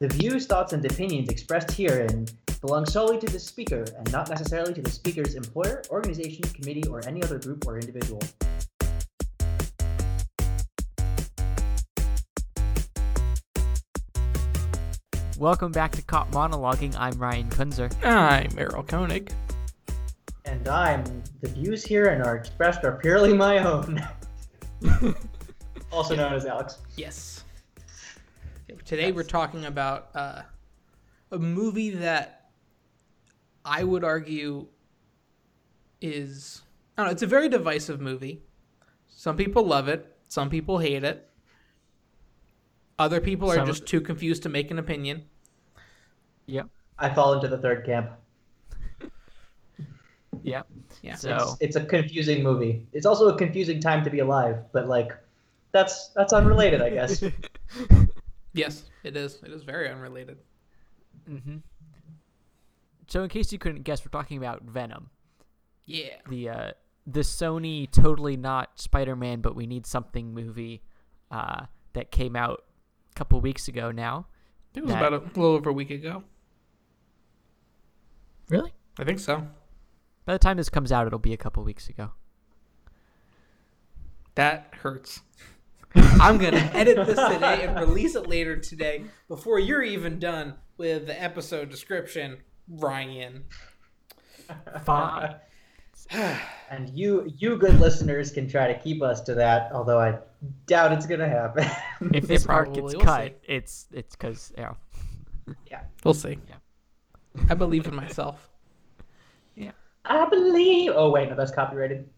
The views, thoughts, and opinions expressed herein belong solely to the speaker and not necessarily to the speaker's employer, organization, committee, or any other group or individual. Welcome back to Caught Monologuing. I'm Ryan Kunzer. I'm Errol Koenig. And I'm the views here and are expressed are purely my own. also known as Alex. Yes. Today we're talking about uh, a movie that I would argue is I don't know. It's a very divisive movie. Some people love it. Some people hate it. Other people are Some- just too confused to make an opinion. Yep. I fall into the third camp. Yep. Yeah. So It's, it's a confusing movie. It's also a confusing time to be alive, but like that's that's unrelated, I guess. Yes, it is. It is very unrelated. hmm So in case you couldn't guess, we're talking about Venom, Yeah. the uh, the Sony totally not Spider-Man, but we need something movie uh, that came out a couple weeks ago now. It was That- about a little over a week ago. Really? I think so. By the time this comes out, it'll be a couple weeks ago. That hurts. I'm gonna edit this today and release it later today before you're even done with the episode description, Ryan. Fine. and you you good listeners can try to keep us to that, although I doubt it's gonna happen. if this part probably gets will cut, it's it's because yeah. Yeah, we'll see. Yeah. I believe in myself. Yeah, I believe. Oh wait, no, that's copyrighted.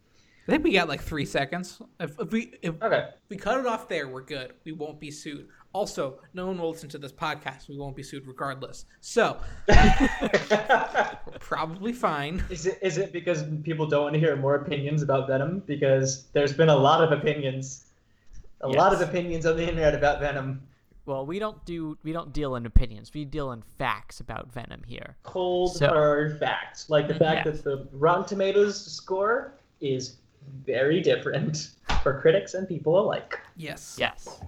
I think we got like three seconds. If, if we if Okay. we cut it off there, we're good. We won't be sued. Also, no one will listen to this podcast. We won't be sued regardless. So we're probably fine. Is it is it because people don't want to hear more opinions about Venom? Because there's been a lot of opinions, a lot of opinions on the internet about Venom. Well, we don't do we don't deal in opinions. We deal in facts about Venom here. Cold So- hard facts, like the mm, fact Yeah. that the Rotten Tomatoes score is very different for critics and people alike. Yes. Yes.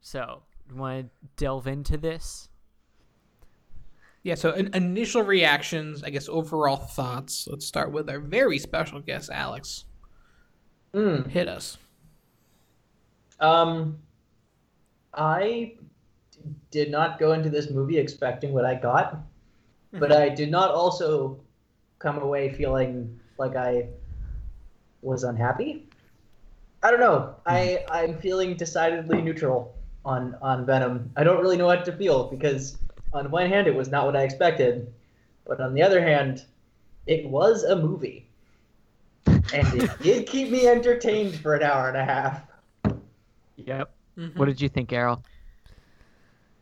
So, you want to delve into this? Yeah, so in, initial reactions, I guess overall thoughts. Let's start with our very special guest, Alex. Mm. Hit us. Um, I d- did not go into this movie expecting what I got, but I did not also come away feeling like I was unhappy. I don't know. I I'm feeling decidedly neutral on on Venom. I don't really know what to feel because on one hand it was not what I expected, but on the other hand, it was a movie. And it did keep me entertained for an hour and a half. Yep. Mhm. What did you think, Errol?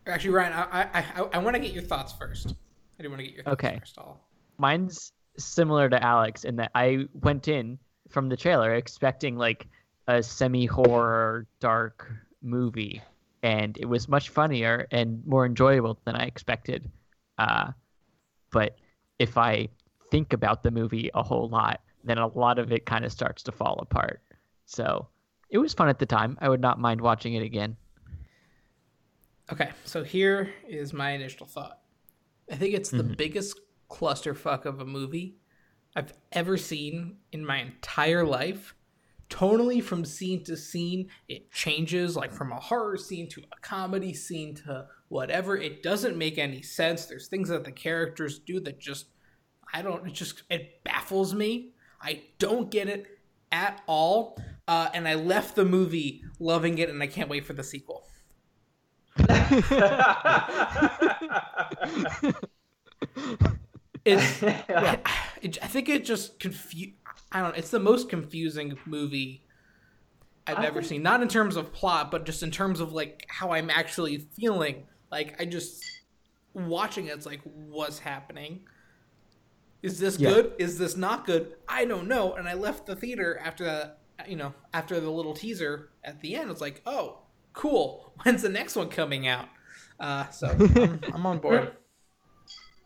Actually, Ryan, I I, I, I want to get your thoughts first. I do want to get your thoughts Okay. first. All. Mine's similar to Alex in that I went in from the trailer expecting like a semi-horror dark movie and it was much funnier and more enjoyable than I expected. Uh, but if I think about the movie a whole lot, then a lot of it kind of starts to fall apart. So it was fun at the time. I would not mind watching it again. Okay, so here is my initial thought. I think it's the biggest clusterfuck of a movie I've ever seen in my entire life. Tonally, from scene to scene, it changes like from a horror scene to a comedy scene to whatever. It doesn't make any sense. There's things that the characters do that just, I don't, it just, it baffles me. I don't get it at all. Uh, and I left the movie loving it, and I can't wait for the sequel. It's, it, I think it just confu- I don't know. It's the most confusing movie I've I ever think- seen. Not in terms of plot, but just in terms of like how I'm actually feeling. Like I just watching it, it's like what's happening. Is this Yeah. good? Is this not good? I don't know. And I left the theater after that. You know, after the little teaser at the end, it's like, oh, cool. When's the next one coming out? Uh, so I'm, I'm on board.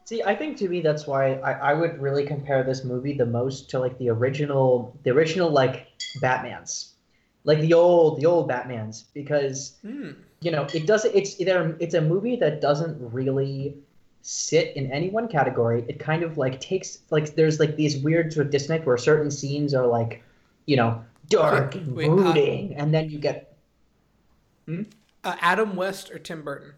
See, I think to me that's why I, I would really compare this movie the most to like the original, the original like Batman's, like the old the old Batman's because Mm. you know it doesn't it's there it's a movie that doesn't really sit in any one category it kind of like takes like there's like these weird sort of disconnect where certain scenes are like you know dark and uh, brooding and then you get Uh, Adam West or Tim Burton?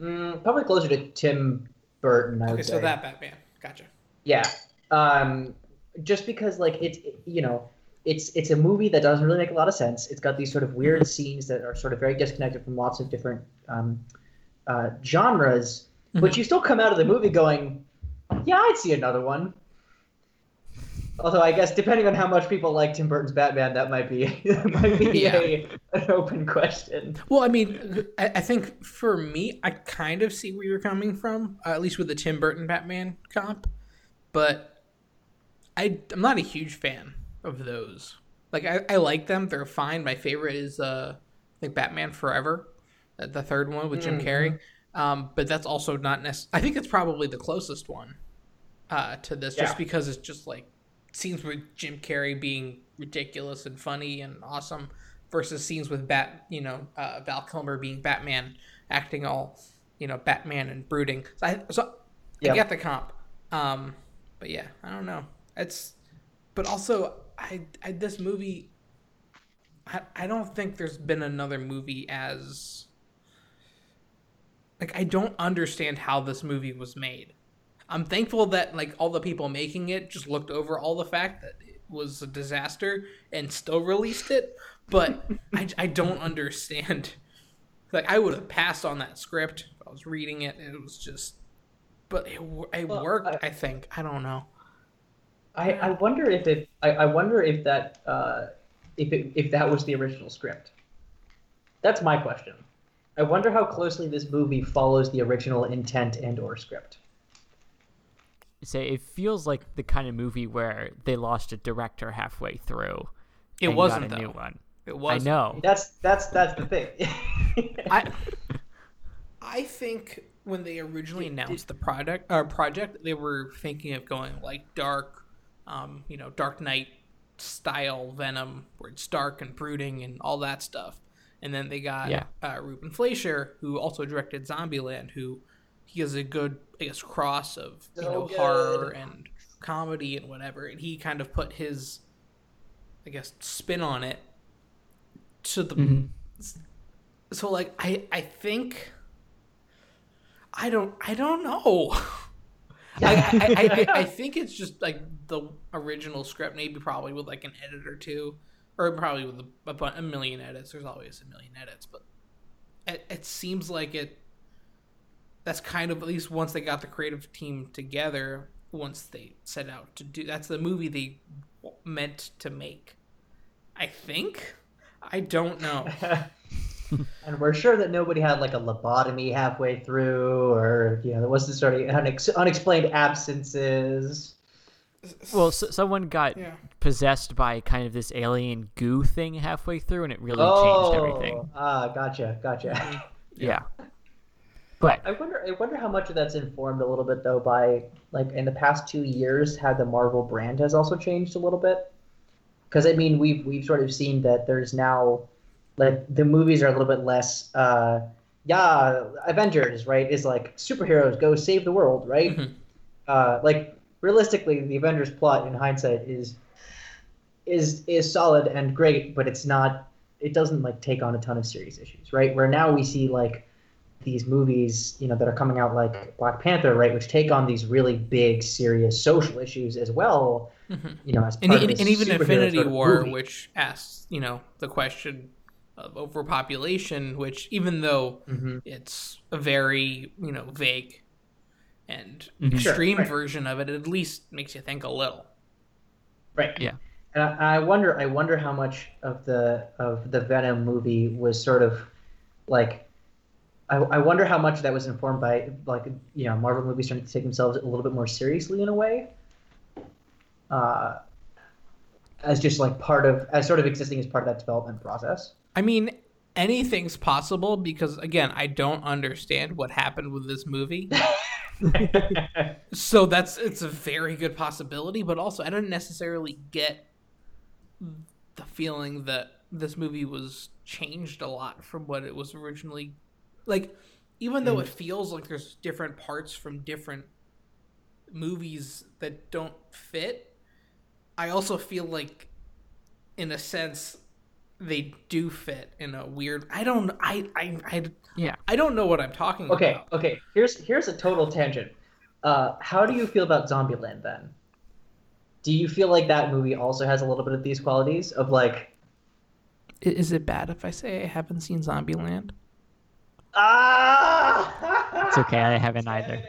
Mm, probably closer to tim burton i Okay, so say. that Batman. Gotcha. yeah. Um just because like it's you know it's it's a movie that doesn't really make a lot of sense. It's got these sort of weird scenes that are sort of very disconnected from lots of different um, uh, genres but you still come out of the movie going yeah i'd see another one although i guess depending on how much people like tim burton's batman that might be that might be Yeah. a, an open question Well, I mean, I, I think for me, I kind of see where you're coming from, uh, at least with the Tim Burton Batman comp, but I, I'm not a huge fan of those. Like, I, I like them; they're fine. My favorite is, uh, I think, Batman Forever, uh, the third one with Jim Mhm. Carrey. Um, but that's also not necessarily. I think it's probably the closest one uh, to this, just because it's just like scenes with Jim Carrey being ridiculous and funny and awesome versus scenes with Bat, you know, uh, Val Kilmer being Batman, acting all, you know, Batman and brooding. So I, so Yeah. I get the comp, um, but yeah, I don't know. It's, but also I, I this movie, I, I don't think there's been another movie as. Like I don't understand how this movie was made. I'm thankful that like all the people making it just looked over all the fact that it was a disaster and still released it, but I, I don't understand. Like I would have passed on that script if I was reading it. It was just, but it, it Well, worked. I- I, think I don't know. I, I wonder if it I, I wonder if that uh, if it, if that was the original script. That's my question. I wonder how closely this movie follows the original intent and or script. Say it feels like the kind of movie where they lost a director halfway through. It and wasn't got a new one. It was. I know. That's that's that's the thing. I I think when they originally announced the product or project, they were thinking of going like dark, um, you know, Dark Knight style Venom, where it's dark and brooding and all that stuff. And then they got Yeah. uh, Ruben Fleischer, who also directed Zombieland, who he has a good, I guess, cross of you know good. horror and comedy and whatever. And he kind of put his, I guess, spin on it to the Mhm. so like I I think I don't I don't know. I, I, I, I, I think it's just like the original script, maybe probably with like an edit or two, or probably with a, a, a million edits. There's always a million edits, but it, it seems like it. That's kind of at least once they got the creative team together. Once they set out to do that's the movie they meant to make. I think. I don't know. and we're sure that nobody had like a lobotomy halfway through, or you know, there wasn't sort of unex- unexplained absences. Well, so, someone got Yeah. possessed by kind of this alien goo thing halfway through, and it really oh, changed everything. ah, gotcha, gotcha. Yeah. But I wonder. I wonder how much of that's informed a little bit though by like in the past two years how the Marvel brand has also changed a little bit. Because I mean, we've we've sort of seen that there's now like the movies are a little bit less. Uh, yeah, Avengers right is like superheroes go save the world right. Mhm. Uh, like realistically, the Avengers plot in hindsight is is is solid and great, but it's not. It doesn't like take on a ton of serious issues, right? Where now we see like these movies, you know, that are coming out like Black Panther, right, which take on these really big, serious social issues as well. Mhm. You know, as and, part of and, this and even Infinity War, movie. which asks, you know, the question of overpopulation, which even though Mhm. it's a very, you know, vague and Mhm. Sure, extreme right. version of it, it at least makes you think a little. Right. Yeah. And I, I wonder, I wonder how much of the of the Venom movie was sort of like, I, I wonder how much that was informed by like you know Marvel movies trying to take themselves a little bit more seriously in a way, uh, as just like part of as sort of existing as part of that development process. I mean, anything's possible because again, I don't understand what happened with this movie. so that's it's a very good possibility, but also I don't necessarily get the feeling that this movie was changed a lot from what it was originally like even though it feels like there's different parts from different movies that don't fit i also feel like in a sense they do fit in a weird i don't i i i, Yeah. I don't know what i'm talking Okay, about okay. Here's here's a total tangent. Uh, how do you feel about Zombieland then? Do you feel like that movie also has a little bit of these qualities of like, is it bad if i say i haven't seen zombieland ah? It's okay, I haven't Damn either. it,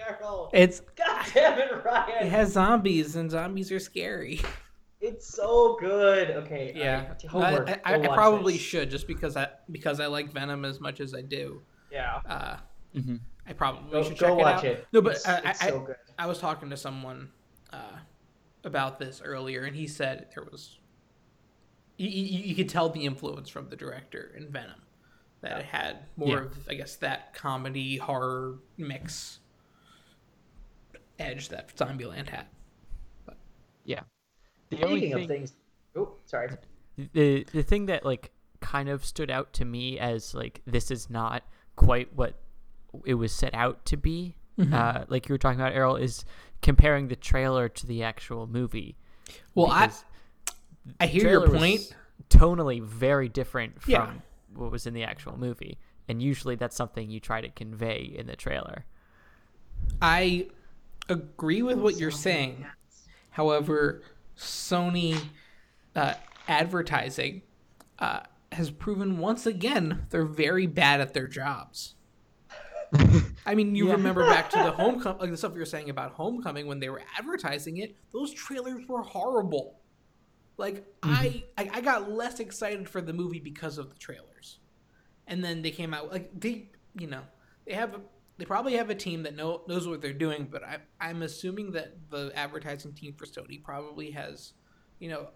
it's God damn it, Ryan. it has zombies and zombies are scary It's so good. Okay. yeah alright, I, homework, I, I, I probably this. should just because i because i like venom as much as i do Yeah. uh hmm i probably Go, should go check watch it out it. no but it's, I, it's I, so good. I was talking to someone uh, about this earlier, and he said there was you, you, you could tell the influence from the director in Venom that it had more Yeah. of I guess that comedy horror mix edge that Zombieland had. Yeah. The only Speaking of thing, things. Oh, sorry. the the thing that like kind of stood out to me as like this is not quite what it was set out to be. Uh, like you were talking about, Errol, is comparing the trailer to the actual movie. Well, I I hear your point. Tonally very different from Yeah. What was in the actual movie, and usually that's something you try to convey in the trailer. I agree with what you're saying. However, Sony uh, advertising uh, has proven once again they're very bad at their jobs. I mean, you Yeah. remember back to the homecoming, like the stuff you were saying about Homecoming when they were advertising it. Those trailers were horrible. Like I, I, I got less excited for the movie because of the trailers, and then they came out like they, you know, they have, a, they probably have a team that know, knows what they're doing. But I, I'm assuming that the advertising team for Sony probably has, you know,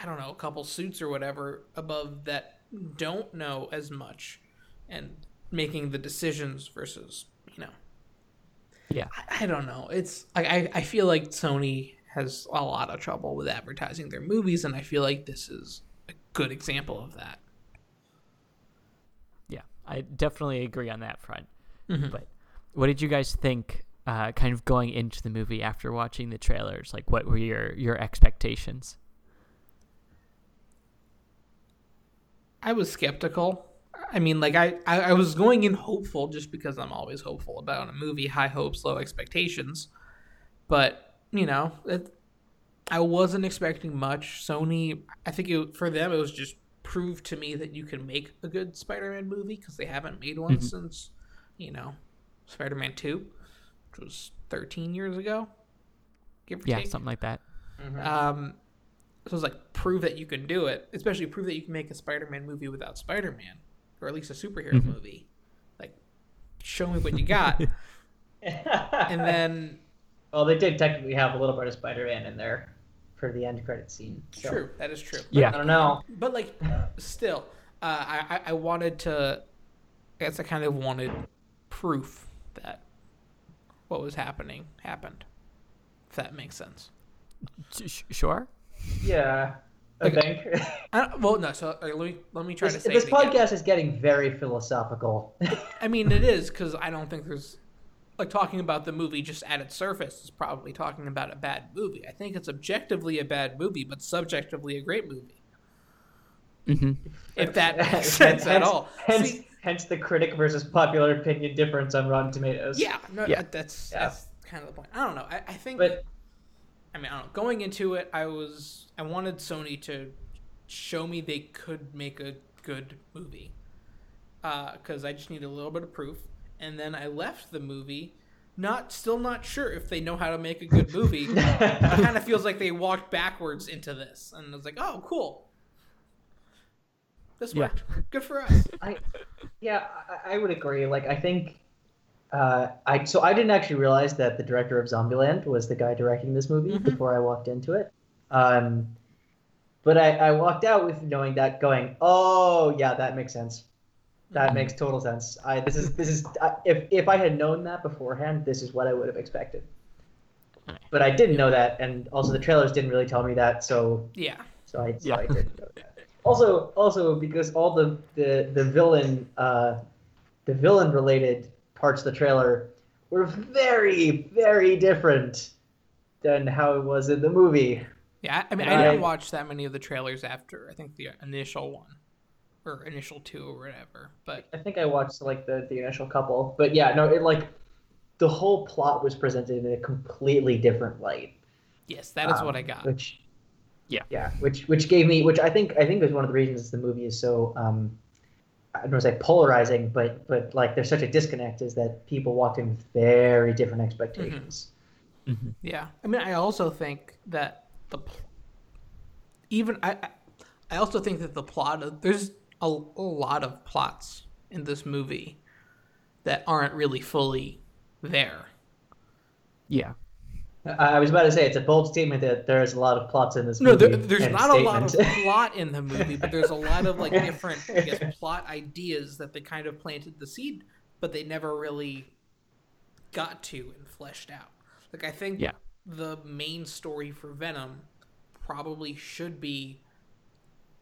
I don't know, a couple suits or whatever above that don't know as much, and making the decisions versus, you know, Yeah. I, I don't know. It's I, I I feel like Sony has a lot of trouble with advertising their movies, and I feel like this is a good example of that. I definitely agree on that front. Mhm. But what did you guys think? Uh, kind of going into the movie after watching the trailers, like what were your your expectations? I was skeptical. I mean, like I, I, I was going in hopeful just because I'm always hopeful about a movie, high hopes, low expectations. But you know, it, I wasn't expecting much. Sony, I think it, for them, it was just proved to me that you can make a good Spider-Man movie because they haven't made one Mhm. since, you know, Spider-Man Two, which was 13 years ago. Give or Yeah, take. something like that. Um, so it's like prove that you can do it, especially prove that you can make a Spider-Man movie without Spider-Man, or at least a superhero Mhm. movie. Like, show me what you got, and then well, they did technically have a little bit of Spider-Man in there for the end credit scene. So, true, that is true. I Yeah, don't know. But like, still, uh, I I- I wanted to, I guess I kind of wanted proof that what was happening happened. If that makes sense. Sh- sh- sure. Yeah, I Okay. think. I well, no. So uh, let me let me try this to say this it again. podcast is getting very philosophical. I mean, it is because I don't think there's like talking about the movie just at its surface is probably talking about a bad movie. I think it's objectively a bad movie, but subjectively a great movie. hmm If that makes sense at all. Hence, See- hence the critic versus popular opinion difference on Rotten Tomatoes. yeah, no, Yeah. that's Yeah. that's kind of the point. I don't know. I, I think. But I mean, I don't know. Going into it, I was I wanted Sony to show me they could make a good movie, because I just need a little bit of proof. And then I left the movie, not still not sure if they know how to make a good movie. it kind of feels like they walked backwards into this, and I was like, oh, cool. This Yeah. worked. Good for us. I, yeah, I, I would agree. Like, I think, uh, I so I didn't actually realize that the director of Zombieland was the guy directing this movie Mhm. before I walked into it. Um, but I, I walked out with knowing that, going, oh yeah, that makes sense. That makes total sense. I this is this is I, if if I had known that beforehand, this is what I would have expected. But I didn't know that, and also the trailers didn't really tell me that, so Yeah. so I so Yeah. I didn't know that. Also, also because all the the the villain uh, the villain related parts of the trailer were very very different than how it was in the movie. Yeah, I mean, And I didn't I- watch that many of the trailers after I think the initial one or initial two or whatever. But I think I watched like the the initial couple, but yeah, no, it like the whole plot was presented in a completely different light. yes, that is what um, I got. Which, Yeah. yeah, which which gave me, which I think I think is one of the reasons the movie is so um, I don't want to say polarizing, but but like there's such a disconnect is that people walked in with very different expectations. Mhm. Yeah, I mean, I also think that the pl- even I I- I also think that the plot of there's a, a lot of plots in this movie that aren't really fully there. Yeah. I, I was about to say it's a bold statement that there's a lot of plots in this No, movie. there, there's not a lot of plot in the movie, but there's a lot of like different I guess, plot ideas that they kind of planted the seed, but they never really got to and fleshed out. Like I think Yeah. the main story for Venom probably should be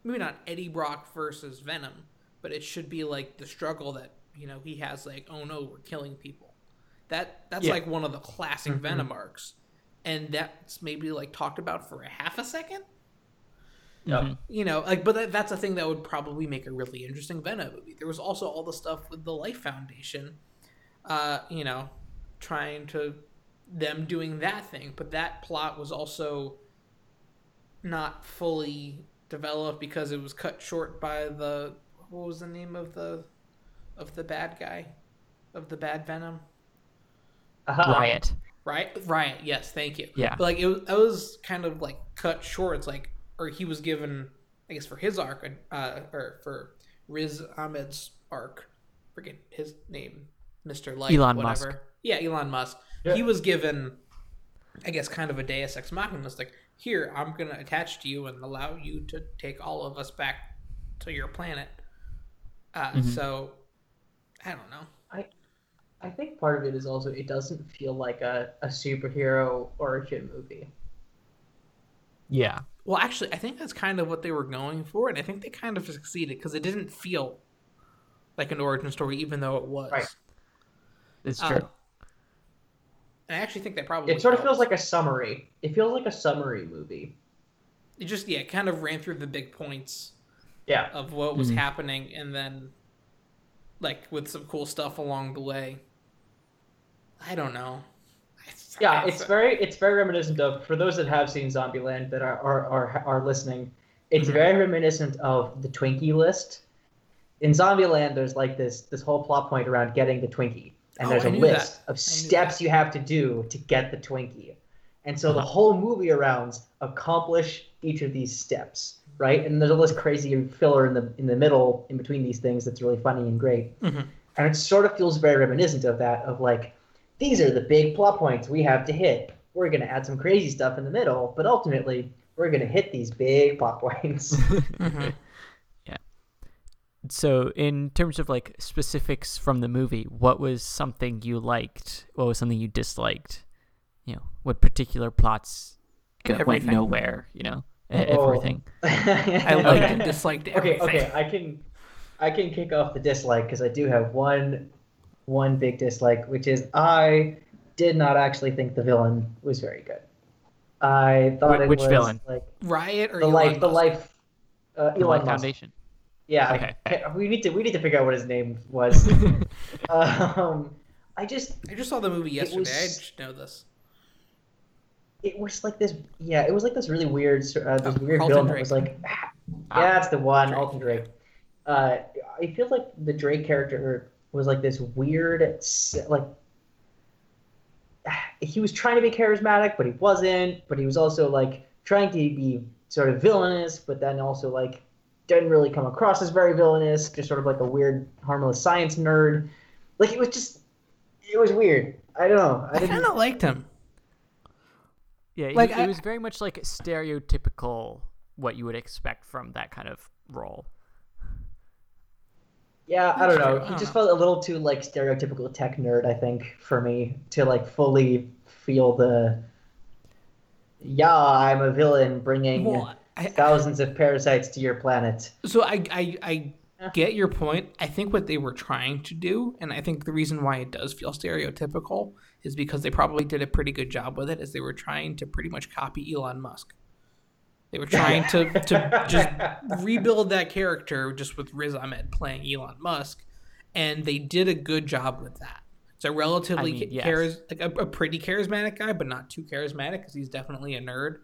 maybe not Eddie Brock versus Venom, but it should be like the struggle that you know he has. Like, oh no, we're killing people. That that's Yeah. like one of the classic Venom arcs, and that's maybe like talked about for a half a second. Yep. Mhm. You know, like, but that, that's a thing that would probably make a really interesting Venom movie. There was also all the stuff with the Life Foundation, uh, you know, trying to them doing that thing, but that plot was also not fully developed because it was cut short by the what was the name of the of the bad guy of the bad Venom. Uh-huh. Riot. Right, Riot. Yes, thank you. Yeah. but like it was, it was kind of like cut short. It's like, or he was given, I guess, for his arc, uh, or for Riz Ahmed's arc. Forget his name, Mister Light, Elon whatever. Musk. Yeah, Elon Musk. Yeah. He was given, I guess, kind of a Deus Ex Machina. It's like, here, I'm gonna attach to you and allow you to take all of us back to your planet. Uh, Mhm. So, I don't know. I i think part of it is also it doesn't feel like a, a superhero origin movie. Yeah. Well, actually, I think that's kind of what they were going for, and I think they kind of succeeded because it didn't feel like an origin story, even though it was. Right. It's Uh, true. And I actually think that probably It sort of feels like a summary. It feels like a summary movie. it just yeah, it kind of ran through the big points Yeah. of what was Mhm. happening, and then like with some cool stuff along the way. I don't know. It's- Yeah, I- it's very it's very reminiscent of for those that have seen Zombieland that are are are, are listening. It's Mhm. very reminiscent of the Twinkie list. In Zombieland, there's like this this whole plot point around getting the Twinkie, and Oh, there's I a list that. of steps you have to do to get the Twinkie. And so the Uh-huh. whole movie arounds accomplish each of these steps, right? And there's all this crazy filler in the in the middle in between these things that's really funny and great. Mhm. And it sort of feels very reminiscent of that, of like, these are the big plot points we have to hit. We're going to add some crazy stuff in the middle, but ultimately, we're going to hit these big plot points. So, in terms of like specifics from the movie, what was something you liked? What was something you disliked? You know, what particular plots go- went nowhere? You know, Oh. everything. I liked and disliked okay, everything. okay, I can, I can kick off the dislike because I do have one, one big dislike, which is I did not actually think the villain was very good. I thought Wh- it which was villain? like Riot or the Elon life, the life, uh, The Elon Life Musk. Foundation. Yeah, Okay. I- we need to we need to figure out what his name was. um, I just I just saw the movie yesterday. was- I just know this. it was like this. Yeah, it was like this really weird, uh, this Oh, weird Carlton villain that was like, ah, yeah, that's the one, Drake. Alton Drake. Uh, I feel like the Drake character was like this weird, like he was trying to be charismatic, but he wasn't. But he was also like trying to be sort of villainous, but then also like didn't really come across as very villainous. Just sort of like a weird, harmless science nerd. Like it was just, it was weird. I don't know. I I didn't. kind of liked him. Yeah, it- Like, it, I- was very much like stereotypical what you would expect from that kind of role. Yeah, I don't know. He just felt a little too like stereotypical tech nerd, I think, for me to like fully feel the. Yeah, I'm a villain bringing Well, I, thousands of parasites to your planet. So I, I I get your point. I think what they were trying to do, and I think the reason why it does feel stereotypical is because they probably did a pretty good job with it, as they were trying to pretty much copy Elon Musk. They were trying to to just rebuild that character just with Riz Ahmed playing Elon Musk, and they did a good job with that. It's a relatively I mean, yes. charis- like a, a pretty charismatic guy, but not too charismatic because he's definitely a nerd.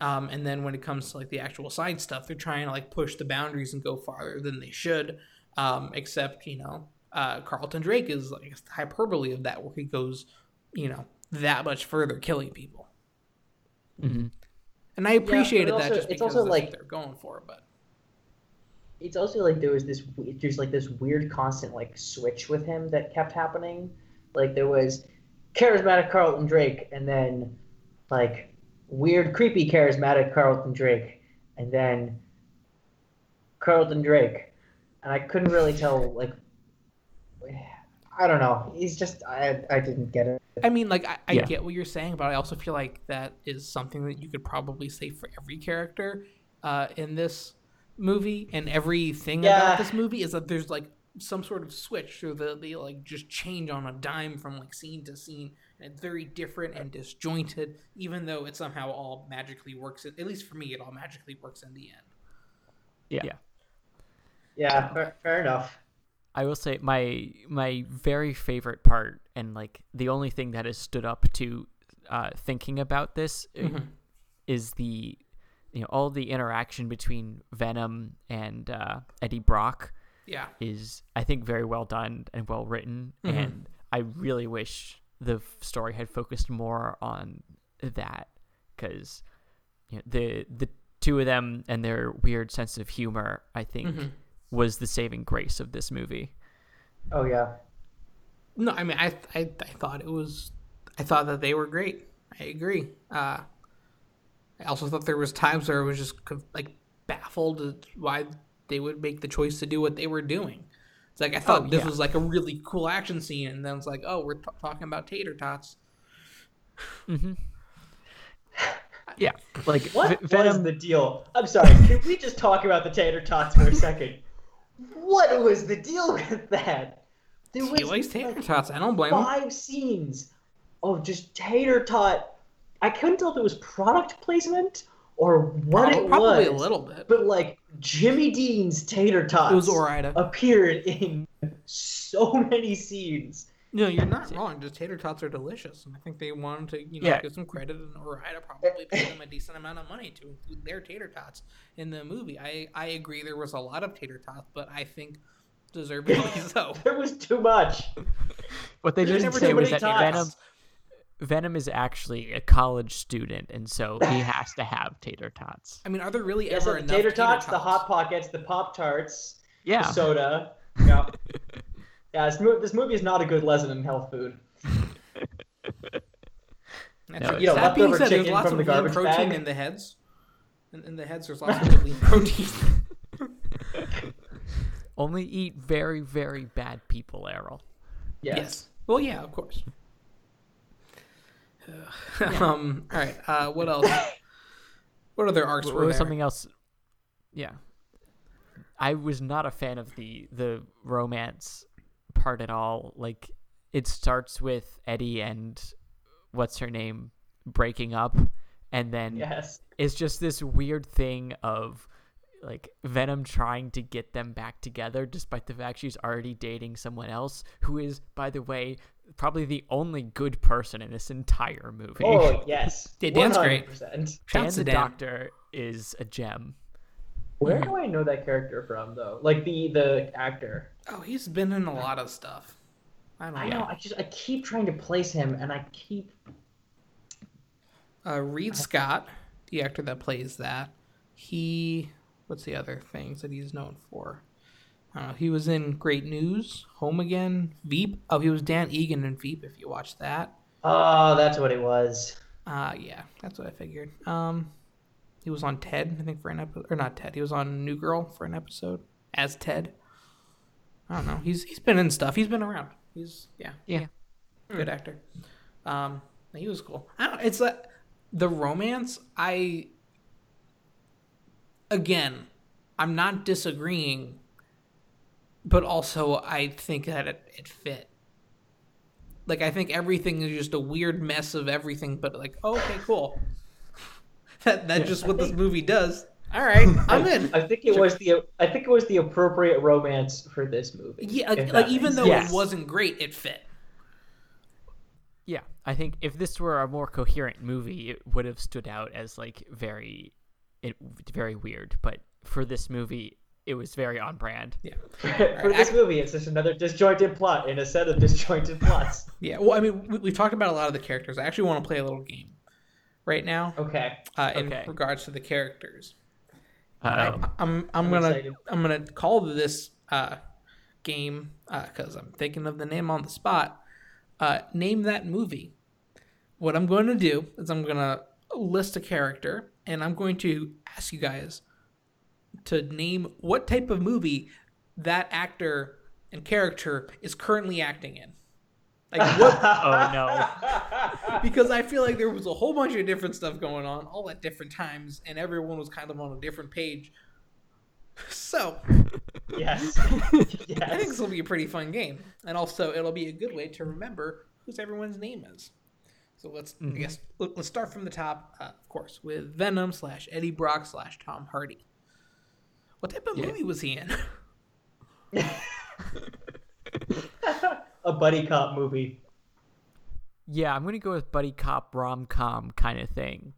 Um, and then when it comes to like the actual science stuff, they're trying to like push the boundaries and go farther than they should. Um, except you know, uh, Carlton Drake is like the hyperbole of that, where he goes, you know, that much further, killing people. Mm-hmm. And I appreciated also- that just it's also, that's like- what they're going for. But It's also like there was this there's like this weird constant like switch with him that kept happening. Like there was charismatic Carlton Drake, and then like weird, creepy, charismatic Carlton Drake, and then Carlton Drake, and I couldn't really tell like. I don't know. He's just I I didn't get it. I mean, like I, I Yeah. get what you're saying, but I also feel like that is something that you could probably say for every character uh, in this movie, and everything Yeah. about this movie is that there's like some sort of switch, or the they like just change on a dime from like scene to scene, and it's very different and disjointed. Even though it somehow all magically works, at least for me, it all magically works in the end. Yeah. Yeah. Yeah, fair, fair enough. I will say my my very favorite part and like the only thing that has stood up to uh, thinking about this uh, Mhm. is the you know all the interaction between Venom and uh, Eddie Brock Yeah, is I think very well done and well written Mhm. and I really wish the story had focused more on that because you know, the the two of them and their weird sense of humor I think Mhm. was the saving grace of this movie. Oh yeah. No, I mean, I, I, I thought it was, I thought that they were great. I agree. Uh, I also thought there was times where I was just like baffled why they would make the choice to do what they were doing. It's like I thought Oh, this yeah. was like a really cool action scene, and then it's like, oh, we're t- talking about tater tots. Mm-hmm. Yeah, like What V- was Venom. the deal? I'm sorry. Can we just talk about the tater tots for a second? What was the deal with that? There He likes tater tots. I don't blame him. five scenes of just tater tot. I couldn't tell if it was product placement or what Prob- it Probably was. a little bit. But like Jimmy Dean's tater tots It was Ore-Ida. appeared in so many scenes. No, you're not wrong. Just tater tots are delicious, and I think they wanted to, you know, Yeah. give some credit, and Ore-Ida probably paid them a decent amount of money to include their tater tots in the movie. I I agree there was a lot of tater tots, but I think deservedly so. There was too much. What they didn't too say was many that tots. Venom. Venom is actually a college student, and so he has to have tater tots. I mean, are there really Yes, ever the enough tater tots, the hot pockets, the pop tarts, Yeah, the soda. Yeah. yeah, this, mo- this movie is not a good lesson in health food. That's No, right. You know, that being leftover said, there's lots from of the lean garbage protein bag. in the heads. In, in the heads, there's lots of lean protein. only eat very, very bad people, Errol. Yes. Yes. Well, yeah, of course. Um. All right. Uh. What else? What other arcs What were there? something else? Yeah, I was not a fan of the the romance part at all. Like, it starts with Eddie and what's her name breaking up, and then Yes. it's just this weird thing of like Venom trying to get them back together despite the fact she's already dating someone else who is by the way probably the only good person in this entire movie. Oh, yes. Yeah, Dan's great. 100%. and Shouts the Dan. doctor is a gem. Where do I know that character from, though? Like the the actor. Oh, he's been in a lot of stuff. I don't know. I know. I just I keep trying to place him, and I keep. Uh, Reid Scott, the actor that plays that, he. What's the other things that he's known for? I don't know. He was in Great News, Home Again, Veep. Oh, he was Dan Egan in Veep. If you watch that, Oh, that's what it was. uh, yeah, that's what I figured. Um, he was on Ted, I think, for an episode, or not Ted. He was on New Girl for an episode as Ted. I don't know. He's he's been in stuff. He's been around. He's yeah, Yeah. good actor. Um, he was cool. I don't. It's like the romance. I again, I'm not disagreeing, but also I think that it, it fit. Like I think everything is just a weird mess of everything, but like, oh, okay, cool. that that's just what this movie does. All right, I'm in. I think it was the I think it was the appropriate romance for this movie. Yeah, like, like even though Yes. it wasn't great, it fit. Yeah, I think if this were a more coherent movie, it would have stood out as like very, it very weird. But for this movie, it was very on brand. Yeah. for this movie, it's just another disjointed plot in a set of disjointed plots. Yeah. Well, I mean, we, we've talked about a lot of the characters. I actually want to play a little game right now Okay. uh, in Okay. regards to the characters. Uh, I, I'm I'm, I'm gonna excited. I'm gonna call this uh, game because I'm thinking of the name on the spot. Uh, name that movie. What I'm going to do is I'm gonna list a character and I'm going to ask you guys to name what type of movie that actor and character is currently acting in. Like what? oh no. because I feel like there was a whole bunch of different stuff going on, all at different times, and everyone was kind of on a different page. So yes. I think this will be a pretty fun game, and also it'll be a good way to remember whose everyone's name is. So let's I guess let- let's start from the top, uh, of course, with Venom slash Eddie Brock slash Tom Hardy. What type of Yeah. movie was he in? a buddy cop movie. Yeah, I'm gonna go with buddy cop rom com kind of thing,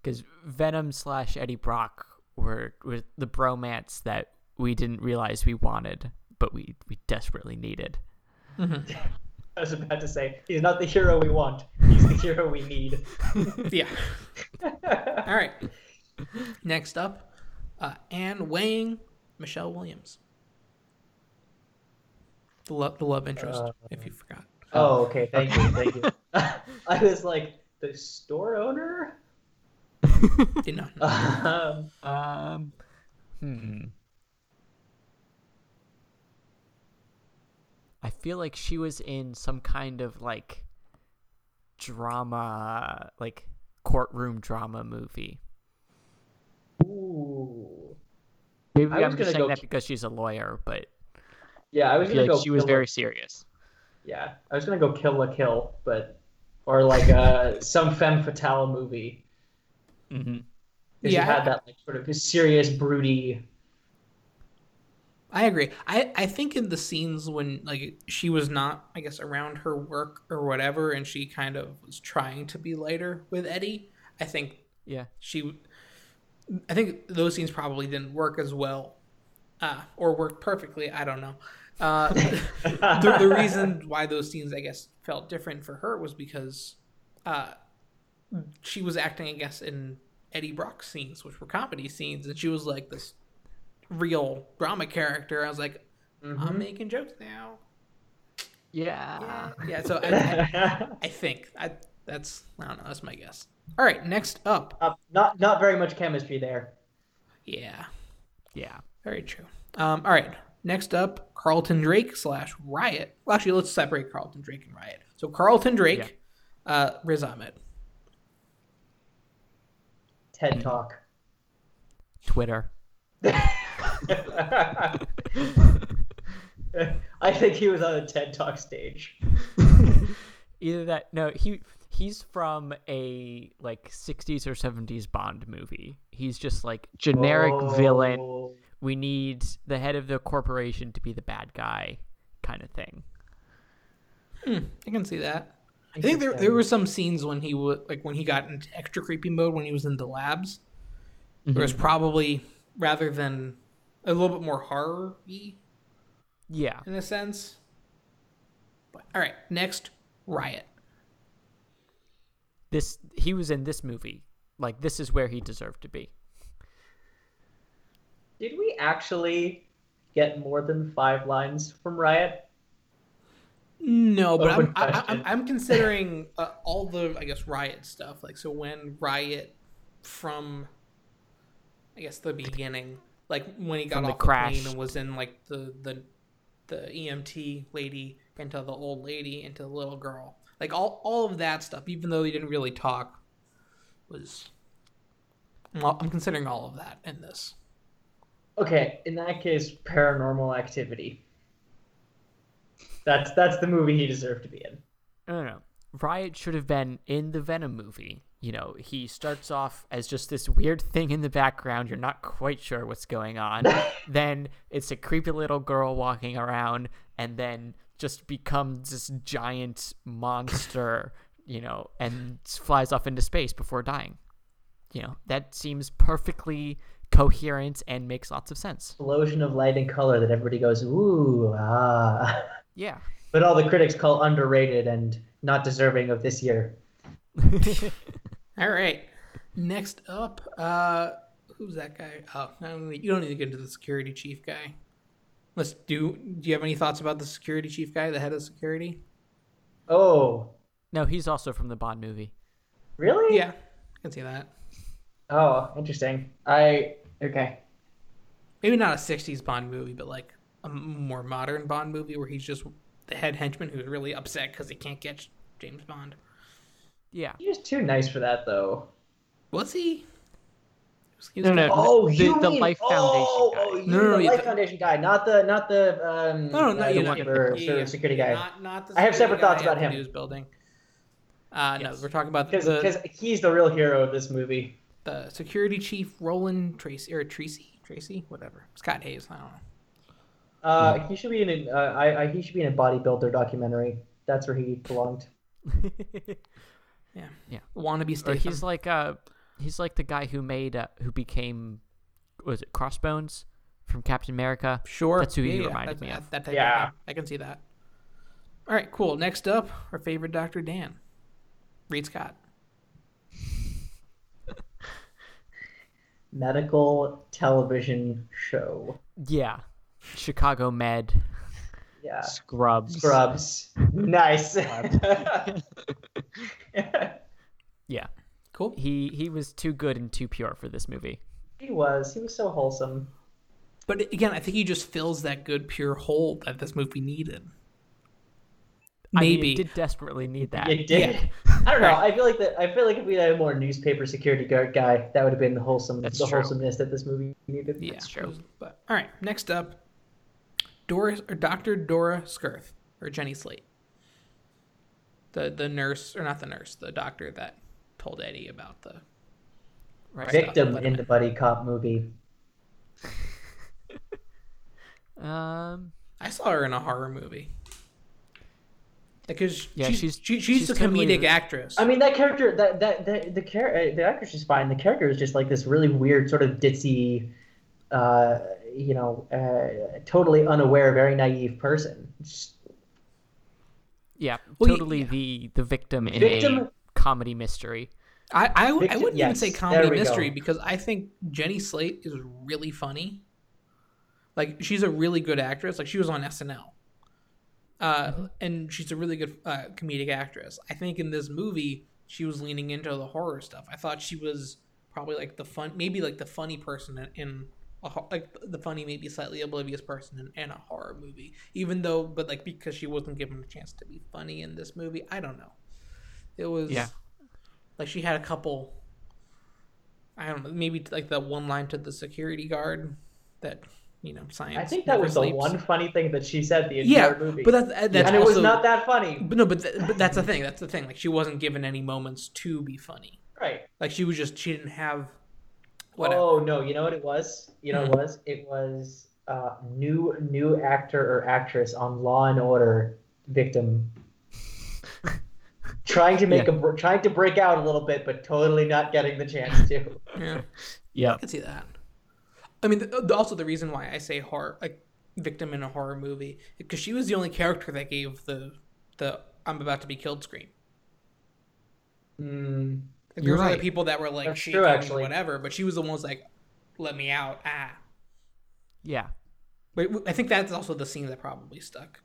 because Venom slash Eddie Brock were were the bromance that we didn't realize we wanted, but we we desperately needed. Mm-hmm. I was about to say he's not the hero we want. He's the hero we need. yeah. All right. Next up, uh, Anne Weying, Michelle Williams. The love, the love interest, if you forgot. Oh, okay. Thank you. Thank you. I was like the store owner. Did not know. Um, Um, hmm. I feel like she was in some kind of like drama, like courtroom drama movie. Ooh. Maybe I was I'm just gonna saying go- that because she's a lawyer, but Yeah, I I was feel gonna like go. she was Kill a- very serious. Yeah, I was gonna go kill a kill, but or like uh, some femme fatale movie. Mm-hmm. Yeah, you had that like sort of serious, broody. I agree. I, I think in the scenes when like she was not, I guess, around her work or whatever, and she kind of was trying to be lighter with Eddie. I think Yeah. she, I think those scenes probably didn't work as well, uh, or worked perfectly. I don't know. Uh, the, the reason why those scenes, I guess, felt different for her was because uh, she was acting, I guess, in Eddie Brock's scenes, which were comedy scenes, and she was like this real drama character. I was like, I'm making jokes now. Yeah. Yeah, so I, I, I think I, that's I don't know. That's my guess. All right, next up. Uh, not not very much chemistry there. Yeah, Yeah. very true. Um, all right, next up, Carlton Drake slash Riot. Well, actually, let's separate Carlton Drake and Riot. So Carlton Drake, uh, Riz Ahmed. TED Talk. Twitter. I think he was on a TED Talk stage. Either that no, he he's from a like 60s or 70s Bond movie. He's just like generic oh. villain. Oh. We need the head of the corporation to be the bad guy kind of thing. Hmm, I can see that. I think there there were some scenes when he would like when he got into extra creepy mode when he was in the labs. There was mm-hmm. probably rather than a little bit more horror Yeah. in a sense. But all right, next Riot. This he was in this movie. Like this is where he deserved to be. Did we actually get more than five lines from Riot? No, but I'm, I, I'm. I'm considering uh, all the I guess Riot stuff. Like so when Riot from I guess the beginning, like when he got From the off the, plane and was in like the the the EMT lady into the old lady into the little girl. Like all all of that stuff, even though they didn't really talk, was well, I'm considering all of that in this. Okay, in that case, Paranormal Activity. That's that's the movie he deserved to be in. No, no, no. Riot should have been in the Venom movie. You know, he starts off as just this weird thing in the background. You're not quite sure what's going on. then it's a creepy little girl walking around, and then just becomes this giant monster, you know, and flies off into space before dying. You know, that seems perfectly coherent and makes lots of sense. Explosion of light and color that everybody goes, ooh, ah. Yeah. But all the critics call underrated and not deserving of this year. All right. Next up, uh, who's that guy? Oh, I don't need, you don't need to get into the security chief guy. Let's do. Do you have any thoughts about the security chief guy, the head of security? Oh, no, he's also from the Bond movie. really? Yeah, I can see that. Oh, interesting. I okay. Maybe not a '60s Bond movie, but like a more modern Bond movie where he's just the head henchman who's really upset because he can't get James Bond. Yeah. He was too nice for that, though. Was he? He was No, no, kinda- Oh, the- you the mean, Life oh, Foundation guy. Oh, you No, mean no, the no, Life the- Foundation guy, not the not the um. No, no, not uh, you. the Not, one for yeah, for security guy. Not, not the I have security separate thoughts about him. News building. Uh, Yes. No, we're talking about Because he's the real hero of this movie. the security chief, Roland Tracy or Tracy, Tracy, whatever. Scott Haze. I don't know. Uh, he should be in a, uh, I, I he should be in a bodybuilder documentary. That's where he belonged. Yeah. Yeah. Wannabe Or Statham. he's like uh he's like the guy who made uh, who became was it Crossbones from Captain America. Sure. That's who he yeah, yeah, reminded that's- me that, of. That type Yeah. of thing. I can see that. All right, cool. Next up, our favorite Dr. Dan, Reid Scott. Medical television show. Yeah. Chicago Med. Yeah. Scrubs. Scrubs. nice. Yeah. Cool. He he was too good and too pure for this movie. he was. He was so wholesome. But again, I think he just fills that good, pure hole that this movie needed. I mean, Maybe. it did desperately need that. It did. I don't know. I feel like that. I feel like if we had a more newspaper security guard guy, that would have been the wholesome, That's the true. wholesomeness that this movie needed. yeah, That's true. But all right, next up, Doris or Dr. Dora Skirth or Jenny Slate. The the nurse or not the nurse, the doctor that told Eddie about the Right. Victim Let in the buddy cop movie. Um I saw her in a horror movie. Because Yeah, she's, she's- she, she's, she's a comedic the- actress. I mean, that character, that that that the char- uh, the actress is fine. The character is just like this really weird, sort of ditzy, uh, you know, uh, totally unaware, very naive person. Just- yeah, Well, totally yeah. the the victim in Victim- a comedy mystery. I, I, I wouldn't even say comedy mystery go. because I think Jenny Slate is really funny. Like she's a really good actress. Like she was on SNL, uh, Mm-hmm. and she's a really good uh, comedic actress. I think in this movie she was leaning into the horror stuff. I thought she was probably like the fun, maybe like the funny person in, in a, like the funny, maybe slightly oblivious person in, in a horror movie. Even though, but like because she wasn't given a chance to be funny in this movie, I don't know. It was Yeah. like she had a couple i don't know maybe like the one line to the security guard that you know science I think that never was the one funny thing that she said the yeah entire movie. but that's that's and it was not that funny. but no but, th- but that's the thing that's the thing like she wasn't given any moments to be funny Right. like she was just she didn't have whatever Oh no! You know what it was? You know what it was? It was uh, new new actor or actress on Law and Order victim, trying to make a br- trying to break out a little bit, but totally not getting the chance to. yeah Yeah. i can see that i mean the, the- also the reason why i say horror like victim in a horror movie because she was the only character that gave the the i'm about to be killed scream Mm, Like, You're there was other people that were like That's shaking true, or actually. whatever, but she was the one who's like, "Let me out!" Ah, Yeah. but I think that's also the scene that probably stuck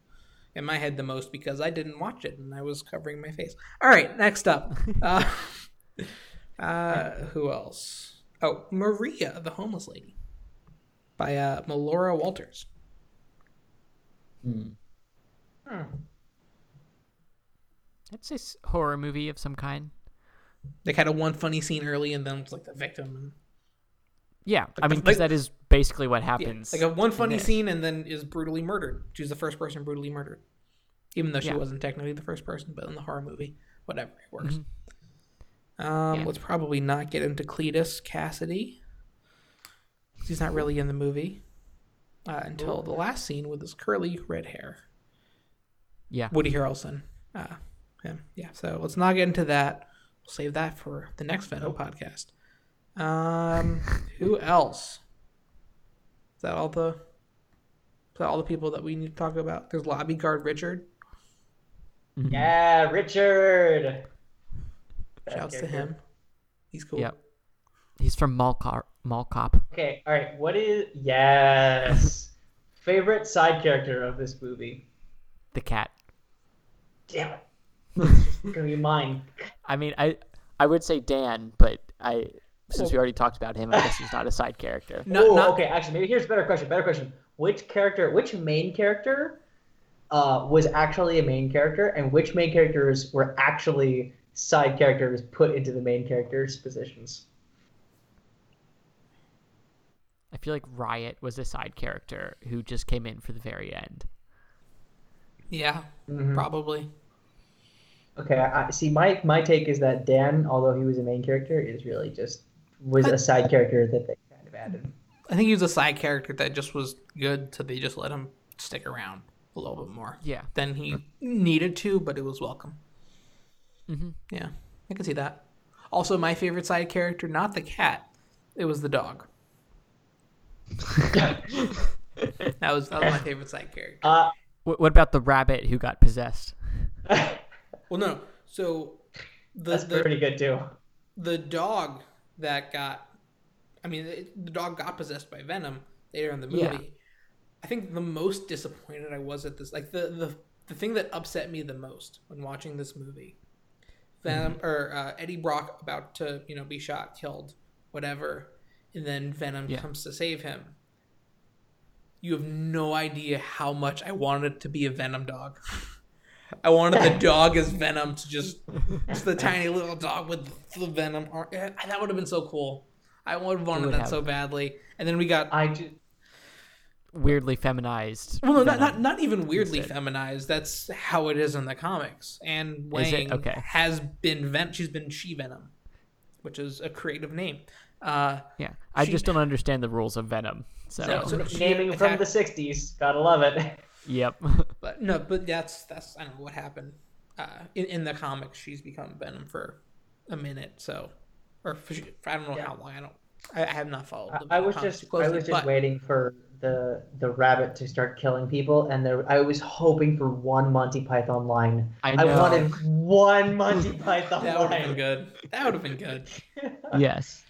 in my head the most because I didn't watch it and I was covering my face. All right, next up, uh, uh, who else? Oh, Maria, the homeless lady, by uh, Melora Walters. hmm. I'd say s- horror movie of some kind. They had a one funny scene early, and then it was like the victim. Yeah, I mean, like- because that is basically what Yeah, happens. like a one funny scene and then is brutally murdered. She's the first person brutally murdered, even though she Yeah. wasn't technically the first person. But in the horror movie, whatever, it works. Um, Mm-hmm. Yeah. Let's probably not get into Cletus Kasady. He's not really in the movie uh, until the last scene with his curly red hair. yeah, Woody Harrelson. Uh, him. Yeah. So let's not get into that. We'll save that for the next Venom podcast. Um, who else? Is that all the? Is that all the people that we need to talk about? There's lobby guard Richard. yeah, Richard. Shouts to him. He's cool. Yep. he's from Mall Cop. Mall Cop. Okay, all right. What is yes favorite side character of this movie? The cat. Damn it, it's gonna be mine. I mean, I I would say Dan, but I since we already talked about him, I guess he's not a side character. No, oh, not, okay. Actually, maybe here's a better question. Better question. Which character? Which main character? Uh, was actually a main character, and which main characters were actually side characters put into the main characters' positions? I feel like Riot was a side character who just came in for the very end. Yeah, Mhm. probably. Okay, I I- see. My my take is that Dan, although he was a main character, is really just was a side character that they kind of added. I think he was a side character that just was good, so they just let him stick around a little bit more Yeah. than he needed to, but it was welcome. Mm-hmm. Yeah, I can see that. Also, my favorite side character, not the cat, it was the dog. That was that was my favorite side character. uh, What, what about the rabbit who got possessed? Well, no, so the that's the, pretty good too. the dog that got, I mean, it, the dog got possessed by Venom later in the movie. Yeah. I think the most disappointed I was at this, like the the the thing that upset me the most when watching this movie, Venom or uh, Eddie Brock about to you know be shot, killed, whatever, and then Venom Yeah. comes to save him. You have no idea how much I wanted it to be a Venom dog. I wanted the dog as Venom to just, just the tiny little dog with the Venom. ar- That would have been so cool. I would have wanted would that have. so badly. And then we got I just Weirdly feminized. well, no, not, not not even weirdly instead. feminized. That's how it is in the comics. Anne Weying Okay. has been Ven. She's been She Venom, which is a creative name. Uh, Yeah, I She- just don't understand the rules of Venom. So, So- so- she naming from the '60s, gotta love it. yep. but no, but that's that's I don't know what happened. Uh, in, in the comics, she's become Venom for a minute. So, or for, for I don't know Yeah. how long. I don't. I, I have not followed. The I, I was just too I was just but- waiting for the the rabbit to start killing people, and there I was hoping for one Monty Python line. I I, wanted one Monty Python That would have been line. good. That would have been good. yes.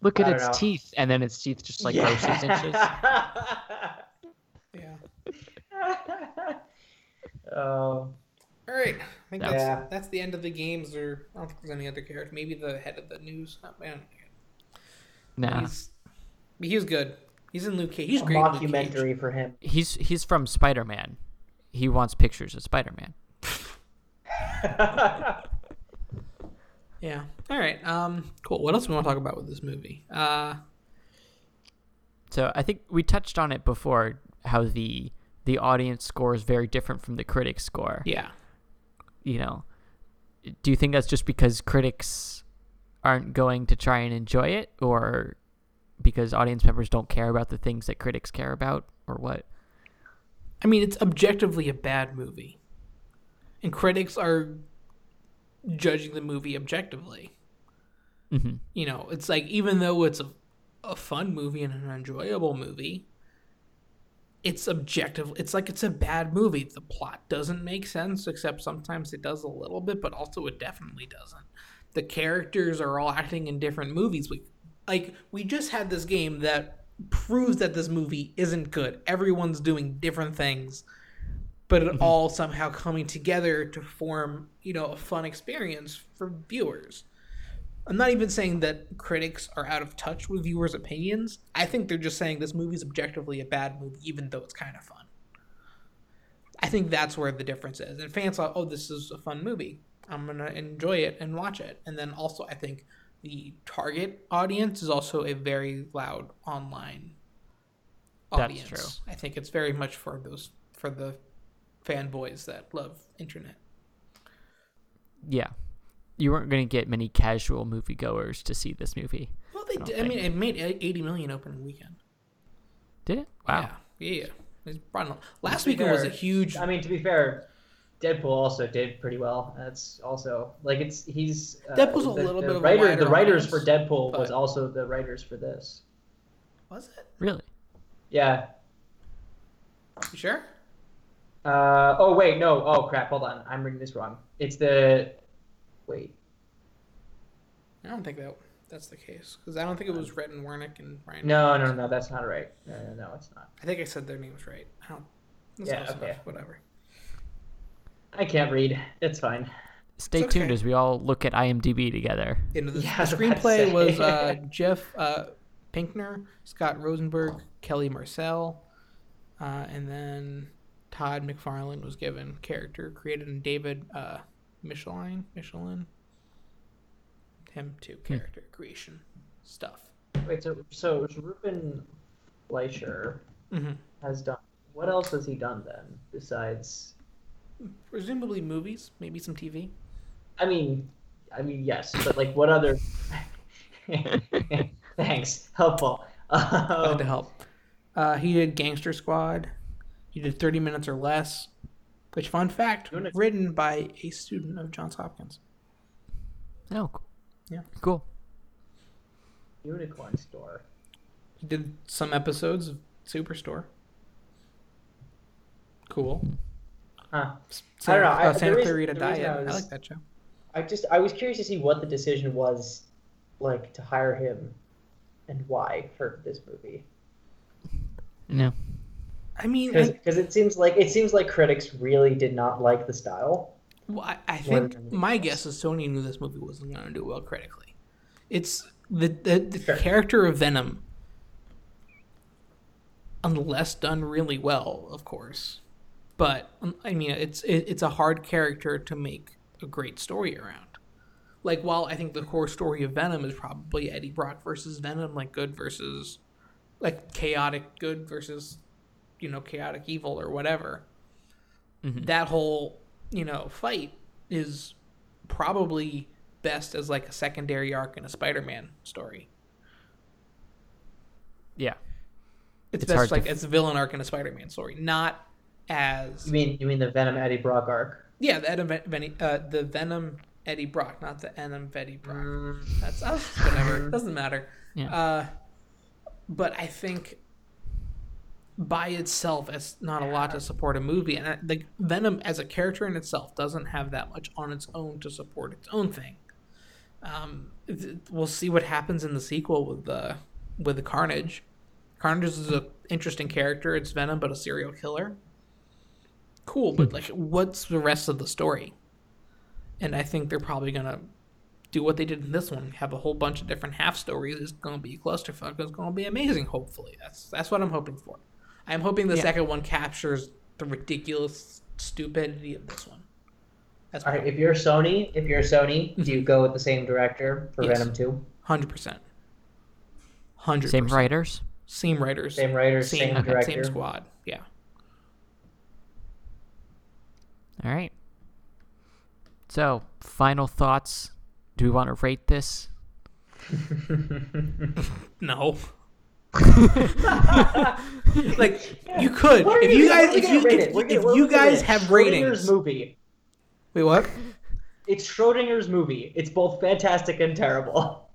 Look at its know. teeth, and then its teeth just like grow six inches. Yeah. oh, All right. I think that's, Yeah. that's the end of the games. Or I don't think there's any other character. Maybe the head of the news. Oh, man. Nah, He's he was good. He's in Luke Cage. He's a great. in mockumentary for him. he's he's from Spider Man. He wants pictures of Spider Man. Yeah. All right. Um. Cool. What else do we want to talk about with this movie? Uh. So I think we touched on it before how the the audience score is very different from the critic score. Yeah. You know, do you think that's just because critics aren't going to try and enjoy it, or because audience members don't care about the things that critics care about, or what? I mean, it's objectively a bad movie, and critics are judging the movie objectively. hmm You know, it's like even though it's a a fun movie and an enjoyable movie, it's objective. It's like it's a bad movie. The plot doesn't make sense, except sometimes it does a little bit, but also it definitely doesn't. The characters are all acting in different movies. We like we just had this game that proves that this movie isn't good. Everyone's doing different things, but it mm-hmm. all somehow coming together to form, you know, a fun experience for viewers. I'm not even saying that critics are out of touch with viewers' opinions. I think they're just saying this movie's objectively a bad movie, even though it's kind of fun. I think that's where the difference is. And fans thought, oh, this is a fun movie. I'm going to enjoy it and watch it. And then also, I think the target audience is also a very loud online audience. That's true. I think it's very much for those for the fanboys that love internet. Yeah. You weren't going to get many casual moviegoers to see this movie. Well, they don't did, I mean, it made 80 million opening weekend. Did it? Wow. Yeah, yeah. It's brought in- Last To be weekend was a huge. I mean, to be fair, Deadpool also did pretty well. That's also like it's he's uh, Deadpool's a the, little the bit of a writer. the writers audience, for Deadpool but- was also the writers for this. Was it? Really? Yeah. You sure? Uh, oh wait, no. Oh crap. Hold on. I'm reading this wrong. It's the. Wait. I don't think that that's the case because I don't think it was Rhett and Wernick and Ryan. No, no, no. That's not right. No, no, no. It's not. I think I said their names right. I don't. That's Yeah, close okay. enough, Whatever. I can't read. It's fine. Stay It's okay. tuned as we all look at IMDb together. You the, Yeah, the I was about to screenplay was uh, Jeff uh, Pinkner, Scott Rosenberg, Kelly Marcel, uh, and then Todd McFarlane was given character created in David uh, Michelin. Michelin. Him too. Character creation stuff. Wait. So, so Ruben Fleischer hmm has done. What else has he done then besides? Presumably movies, maybe some TV. I mean, I mean yes, but like what other? Thanks, helpful. Glad Um, to help. Uh, he did Gangster Squad. He did 30 Minutes or Less. Which, fun fact, Doing written by a student of Johns Hopkins. Oh, cool. Yeah. Cool. Unicorn Store. He did some episodes of Superstore. Cool. Huh. Santa, don't know, I- uh, the Santa reason- Clarita reason Diet. I I, was- like that show. I just I was curious to see what the decision was, like to hire him, and why for this movie. No. I mean, Because it seems like it seems like critics really did not like the style. well, I, I think my guess is Sony knew this movie wasn't going to do well critically. It's the the, the Sure. character of Venom, unless done really well, of course. But um, I mean, it's it, it's a hard character to make a great story around. Like, while I think the core story of Venom is probably Eddie Brock versus Venom, like good versus like chaotic good versus you know chaotic evil or whatever. Mhm. That whole you know fight is probably best as like a secondary arc in a Spider-Man story. Yeah. It's, It's best like f- as a villain arc in a Spider-Man story, not as You mean you mean the Venom Eddie Brock arc? yeah the Venom, Ven- uh, the Venom Eddie Brock, not the Venom Eddie Brock. Mm, That's uh, whatever. Doesn't matter. Yeah. Uh, but I think by itself, it's not a lot to support a movie, and the Venom as a character in itself doesn't have that much on its own to support its own thing. Um, we'll see what happens in the sequel with the with the Carnage. Carnage is an interesting character. It's Venom, but a serial killer. Cool, but like, what's the rest of the story? And I think they're probably gonna do what they did in this one. Have a whole bunch of different half stories. It's gonna be a clusterfuck. It's gonna be amazing. Hopefully, that's that's what I'm hoping for. I'm hoping the Yeah. second one captures the ridiculous stupidity of this one. That's all right. If you're Sony, if you're Sony, do you mhm. go with the same director for Yes. Venom Two? hundred percent. Hundred Same writers. same writers, Same writer, same, same okay, director. same squad. Yeah. All right. So, final thoughts. Do we want to rate this? No. like you could What if we you guys what are we if you rate if, it? We're gonna- if you guys have ratings. movie. Wait, what? It's Schrodinger's movie. It's both fantastic and terrible,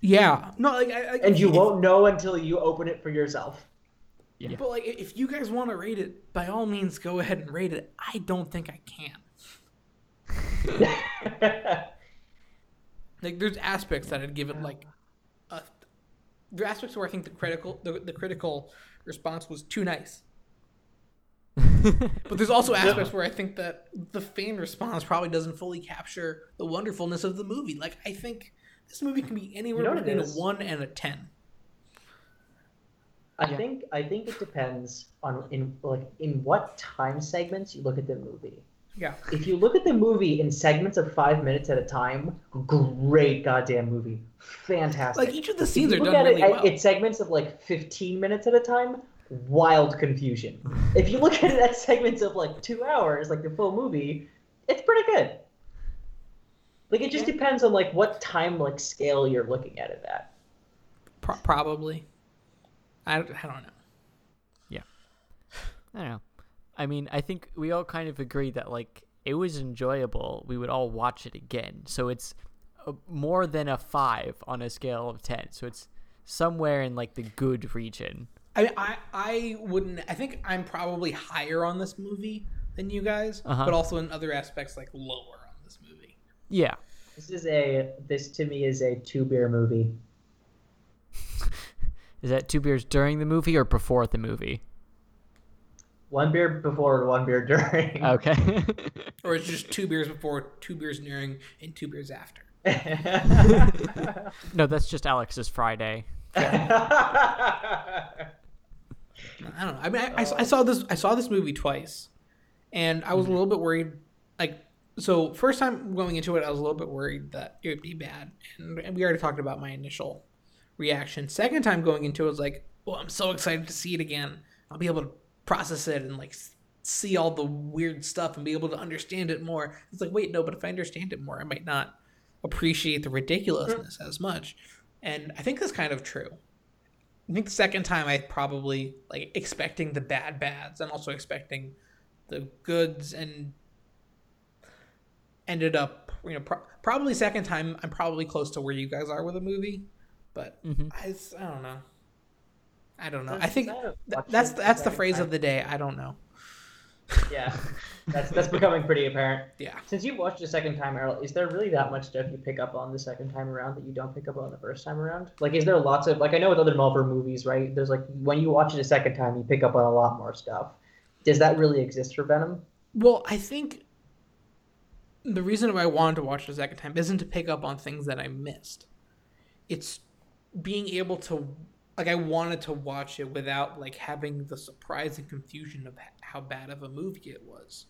Yeah. No, like I, I, and you if- won't know until you open it for yourself. Yeah. But like, if you guys want to rate it, by all means, go ahead and rate it. I don't think I can. Like, there's aspects that I'd give it like, a, there are aspects where I think the critical the, the critical response was too nice. But there's also aspects where I think that the fan response probably doesn't fully capture the wonderfulness of the movie. Like, I think this movie can be anywhere You know between a one and a ten. I Yeah. think I think it depends on in like in what time segments you look at the movie. Yeah. If you look at the movie in segments of five minutes at a time, great goddamn movie, fantastic. Like each of the If scenes you are done at really it well. at, at segments of like 15 minutes at a time, wild confusion. if you look at it at segments of like two hours, like the full movie, it's pretty good. Like it just depends on like what time like scale you're looking at it at. Pro- probably. I, I don't know. Yeah. I don't know. I mean, I think we all kind of agree that like it was enjoyable. We would all watch it again. So it's a, more than a five on a scale of ten. So it's somewhere in like the good region. I mean, I I wouldn't. I think I'm probably higher on this movie than you guys, Uh-huh. but also in other aspects like lower on this movie. Yeah. This is a this to me is a two beer movie. Is that two beers during the movie or before the movie? One beer before, one beer during. Okay. Or it's just two beers before, two beers during, and two beers after. no, that's just Alex's Friday. I don't know. I mean, I, I, saw- I saw this. I saw this movie twice, and I was a mm-hmm. little bit worried. Like, so first time going into it, I was a little bit worried that it would be bad, and, and we already talked about my initial reaction. Second time going into it, I was like, "Oh, I'm so excited to see it again. I'll be able to process it and like see all the weird stuff and be able to understand it more." It's like, wait, no, but if I understand it more, I might not appreciate the ridiculousness as much. And I think that's kind of true. I think the second time I probably like expecting the bad bads and also expecting the goods and ended up you know pro- probably second time I'm probably close to where you guys are with a movie, but Mhm. I, I don't know. I don't know. I think I th- watched that's that's the phrase time. of the day. I don't know. yeah, that's that's becoming pretty apparent. Yeah. Since you watched the second time, Errol, is there really that much stuff you pick up on the second time around that you don't pick up on the first time around? Like, is there lots of like I know with other Marvel movies, right? There's like when you watch it a second time, you pick up on a lot more stuff. Does that really exist for Venom? Well, I think the reason why I wanted to watch it a second time isn't to pick up on things that I missed. It's being able to like I wanted to watch it without like having the surprise and confusion of how bad of a movie it was.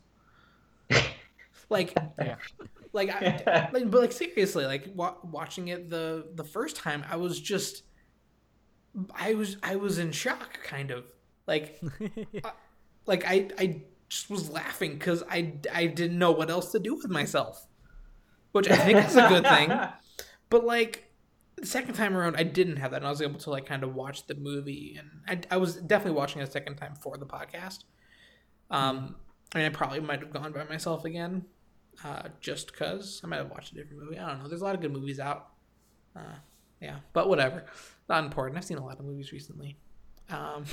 like Yeah. like I, like, but like seriously, like wa- watching it the the first time, I was just, I was I was in shock, kind of like, I- like I I just was laughing because I I didn't know what else to do with myself, which I think is a good thing. But like the second time around, I didn't have that, and I was able to like kind of watch the movie, and I, I was definitely watching it a second time for the podcast. Um, I mean, I probably might have gone by myself again, uh, just cause I might have watched a different movie. I don't know. There's a lot of good movies out. Uh, yeah, but whatever. Not important. I've seen a lot of movies recently. Um,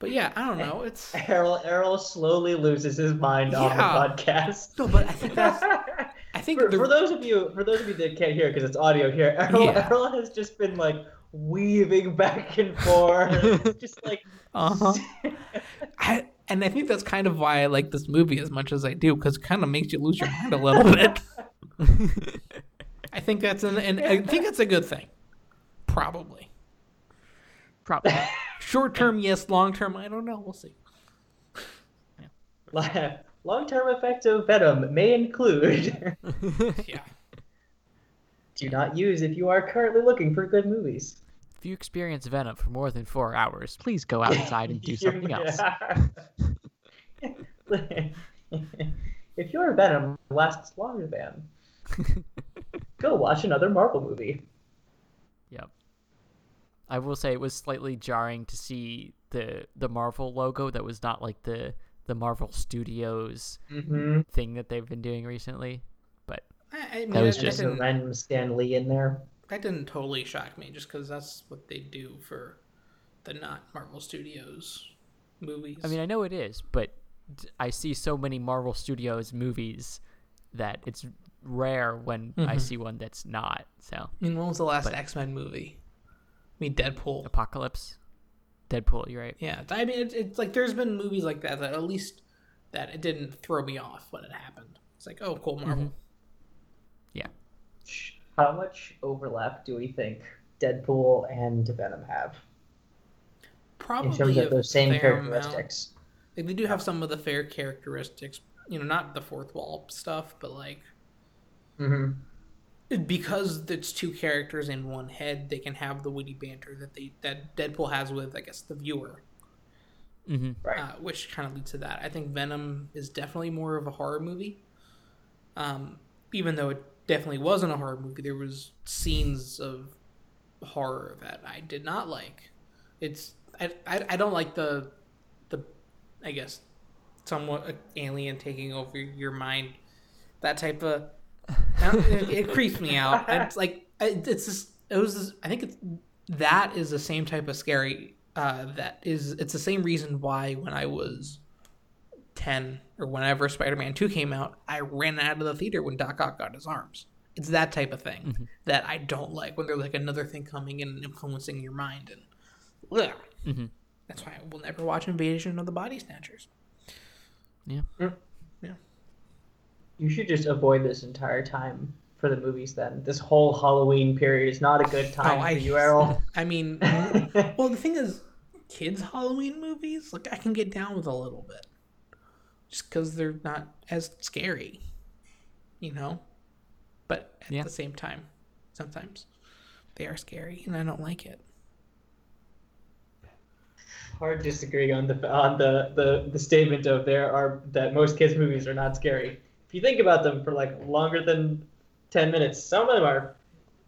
but yeah, I don't know. It's Errol Errol slowly loses his mind on the podcast. no, but I think that's. I think for, the, for those of you for those of you that can't hear because it's audio here, Errol, Yeah. Errol has just been like weaving back and forth, just like Uh-huh. I, and I think that's kind of why I like this movie as much as I do, because it kind of makes you lose your mind a little bit. I think that's an, and I think that's a good thing. Probably. Probably. Short term, yes. Long term, I don't know. We'll see. Long-term effects of Venom may include Yeah. do not use if you are currently looking for good movies. if you experience Venom for more than four hours, please go outside and do something else. if your Venom lasts longer than, go watch another Marvel movie. Yep. I will say it was slightly jarring to see the the Marvel logo that was not like the the Marvel Studios Mm-hmm. thing that they've been doing recently. But I, I mean, That was that, just Just a random Stan Lee in there. that didn't totally shock me, just because that's what they do for the not Marvel Studios movies. I mean, I know it is, but I see so many Marvel Studios movies that it's rare when I Mhm. see one that's not. So I mean, when was the last X Men movie? I mean, Deadpool. Apocalypse, Deadpool. You're right. Yeah, I mean, it's, it's like there's been movies like that that at least that it didn't throw me off when it happened. It's like, oh, cool, Marvel. Yeah. How much overlap do we think Deadpool and Venom have Probably in terms a of those same characteristics? Like, they do have some of the fair characteristics. you know not the fourth wall stuff, but like hmm because it's two characters in one head, they can have the witty banter that they that Deadpool has with I guess the viewer, hmm Right. uh, which kind of leads to that. I think Venom is definitely more of a horror movie. Um, even though it definitely wasn't a horror movie, there was scenes of horror that I did not like. It's I, I, I don't like the the I guess somewhat alien taking over your mind. That type of I don't- it, it creeps me out. It's like it's just it was this, I think it's that is the same type of scary uh, that is it's the same reason why when I was 10 or whenever Spider-Man 2 came out, I ran out of the theater when Doc Ock got his arms. It's that type of thing that I don't like when there's like another thing coming in and influencing your mind and ugh. hmm that's why I will never watch Invasion of the Body Snatchers. You should just avoid this entire time for the movies. Then this whole Halloween period is not a good oh, time Oh, I- for you, Errol. I mean, well, the thing is, kids' Halloween movies, like I can get down with a little bit, just because they're not as scary, you know. But at Yeah. the same time, sometimes they are scary, and I don't like it. Hard disagreeing on the on the, the the statement of there are that most kids movies are not scary. If you think about them for like longer than ten minutes, some of them are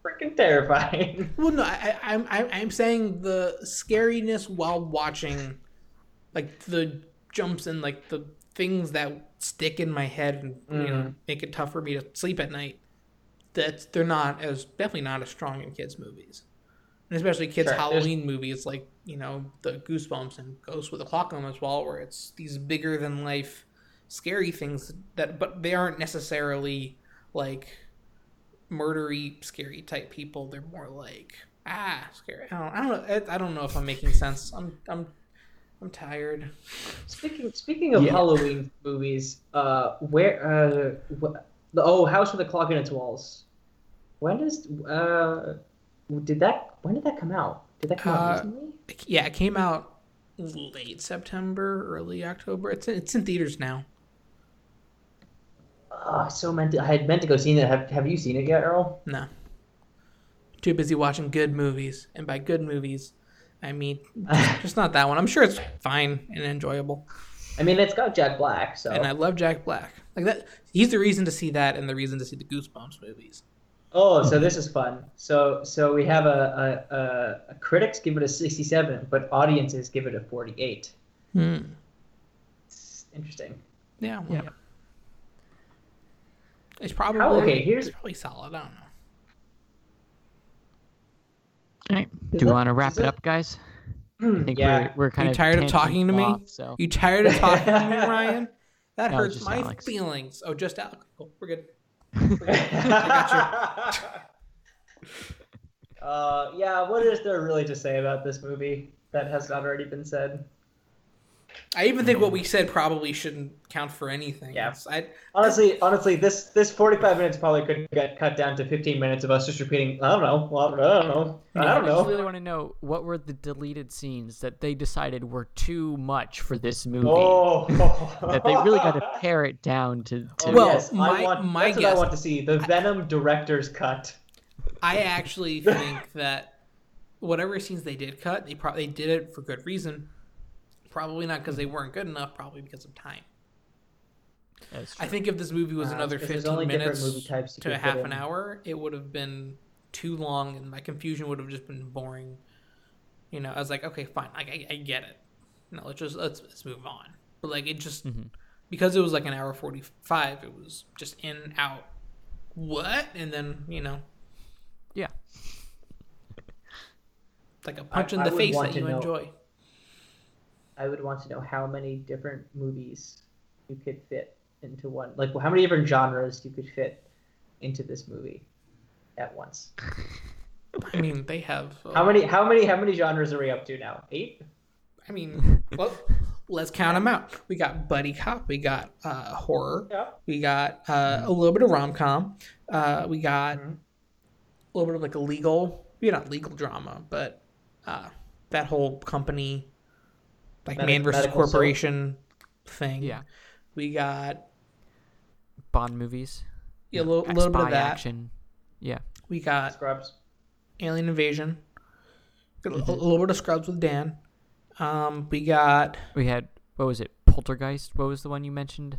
freaking terrifying. Well, no, I, I, I'm I'm saying the scariness while watching, like the jumps and like the things that stick in my head and you know Mhm. make it tough for me to sleep at night. That they're not as definitely not as strong in kids movies, and especially kids Sure, there's- Halloween movies like you know the Goosebumps and Ghost with a Clock on as well, where it's these bigger than life scary things that but they aren't necessarily like murdery scary type people they're more like ah scary i don't, I don't know I, I don't know if i'm making sense i'm i'm i'm tired Speaking speaking of Yeah. Halloween movies, uh, where uh, wh- the oh House with a Clock in Its Walls. When does uh, did that when did that come out? Did that come Uh, out recently? yeah it came out late september early october it's it's in theaters now Oh, so meant to, I had meant to go see it. Have Have you seen it yet, Earl? no too busy watching good movies and by good movies i mean just not that one i'm sure it's fine and enjoyable I mean, it's got Jack Black, so and i love jack black like that he's the reason to see that and the reason to see the goosebumps movies oh, so this is fun. So so we have a a, a, a critics give it a sixty-seven, but audiences give it a forty-eight. hmm. It's interesting. yeah well, Yeah. It's probably How- okay, here's- it's probably solid i don't know All right. Is Do we that- want to wrap is it up, guys? I think yeah. we're, we're kind you of tired of tangent talking to me? off, so You tired of talking to me, Ryan? That No, hurts my Alex. feelings. Oh, just Alex. Cool. We're good. uh, yeah, what is there really to say about this movie that has not already been said? I even think what we mm. said probably shouldn't count for anything. Yeah. I, Honestly, honestly, this this forty five minutes probably could get cut down to fifteen minutes of us just repeating. I don't know. Well, I don't know. I don't know. I just really want to know what were the deleted scenes that they decided were too much for this movie. Oh, That they really got to pare it down to. to Oh, Well, yes, my- I want, my that's what I want to see. The Venom director's cut. I actually think that whatever scenes they did cut, they probably did it for good reason. Probably not because they weren't good enough. Probably because of time. I think if this movie was Uh, another 15 minutes movie types to a half an hour, it would have been too long, and my confusion would have just been boring. You know, I was like, okay, fine, like I, I get it. No, let's just let's let's move on. But like it just Mhm. because it was like an hour 45, it was just in out. What? And then you know, Yeah. like a punch in the face that to you know- enjoy. I would want to know how many different movies you could fit into one. Like, how many different genres you could fit into this movie at once. I mean, they have. Uh, How many? How many? How many genres are we up to now? Eight. I mean, well, let's count them out. We got buddy cop. We got uh, horror. Yeah. We got uh, a little bit of rom com. Uh, we got Mhm. a little bit of like a legal, yeah, not legal drama, but uh, that whole company, like Medi- man versus medical soap? corporation thing. Yeah. We got Bond movies. Yeah, a little, little bit of that. action. Yeah. We got Scrubs. Alien Invasion. Got a, a little bit of Scrubs with Dan. Um, we got We had what was it? Poltergeist. What was the one you mentioned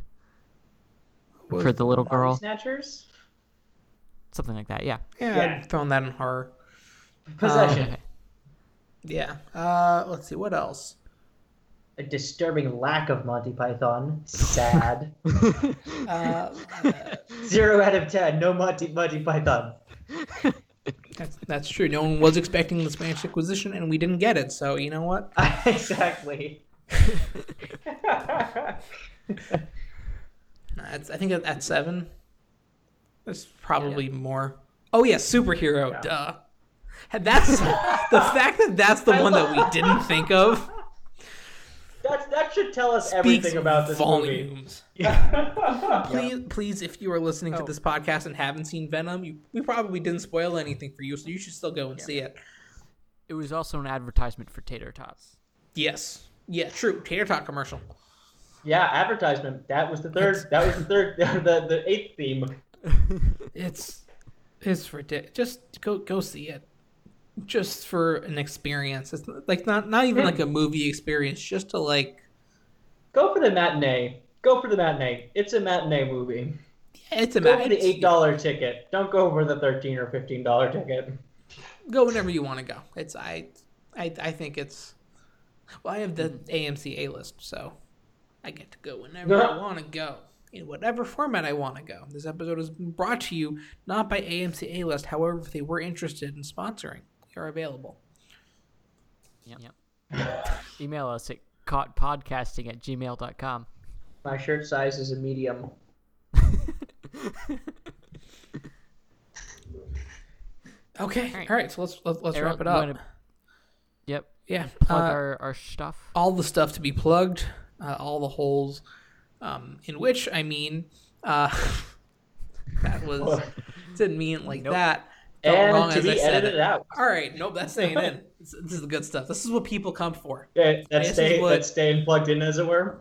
for the little girl? Snatchers. Something like that. Yeah. yeah, Yeah. Throwing that in horror. Possession. Okay. Yeah. Uh, let's see what else. A disturbing lack of Monty Python. Sad. Uh, Zero out of ten. No Monty Monty Python. that's that's true. No one was expecting the Spanish Inquisition, and we didn't get it. So you know what? exactly. That's, I think at, at seven. There's probably more. Oh yeah, superhero. Yeah. Duh. That's the fact that that's the I one that we didn't think of. That that should tell us Speaks everything about this movie. volumes. Yeah. Please, please, if you are listening to Oh. this podcast and haven't seen Venom, you, we probably didn't spoil anything for you, so you should still go and Yeah. see it. It was also an advertisement for tater tots. Yes. Yeah, true. Tater tot commercial. Yeah, advertisement. That was the third. That was the third. The the eighth theme. It's it's ridiculous. Just go go see it. Just for an experience. It's like not not even like a mm. movie experience. Just to like Go for the matinee. Go for the matinee. It's a matinee movie. yeah, it's a Go ma- for the eight dollar ticket. Don't go for the thirteen or fifteen dollar ticket. Go whenever you want to go. It's I I I think it's well I have the AMC A list, so I get to go whenever I want to go. In whatever format I want to go. This episode is brought to you not by AMC A list, however, if they were interested in sponsoring, are available. Yep. yep. Email us at caughtpodcasting at gmail.com. My shirt size is a medium. Okay. All right. All right. So let's let's, let's Errol, wrap it up. wanna- Yep. Yeah. Plug uh, our, our stuff. all the stuff to be plugged, uh, all the holes, um, in which I mean, uh, that was didn't mean it like Nope. that. Felt wrong and to as I be said edited it. out. All right, nope, that's staying in. This, this is the good stuff. This is what people come for. Yeah, that's This is staying what- that's staying plugged in as it were.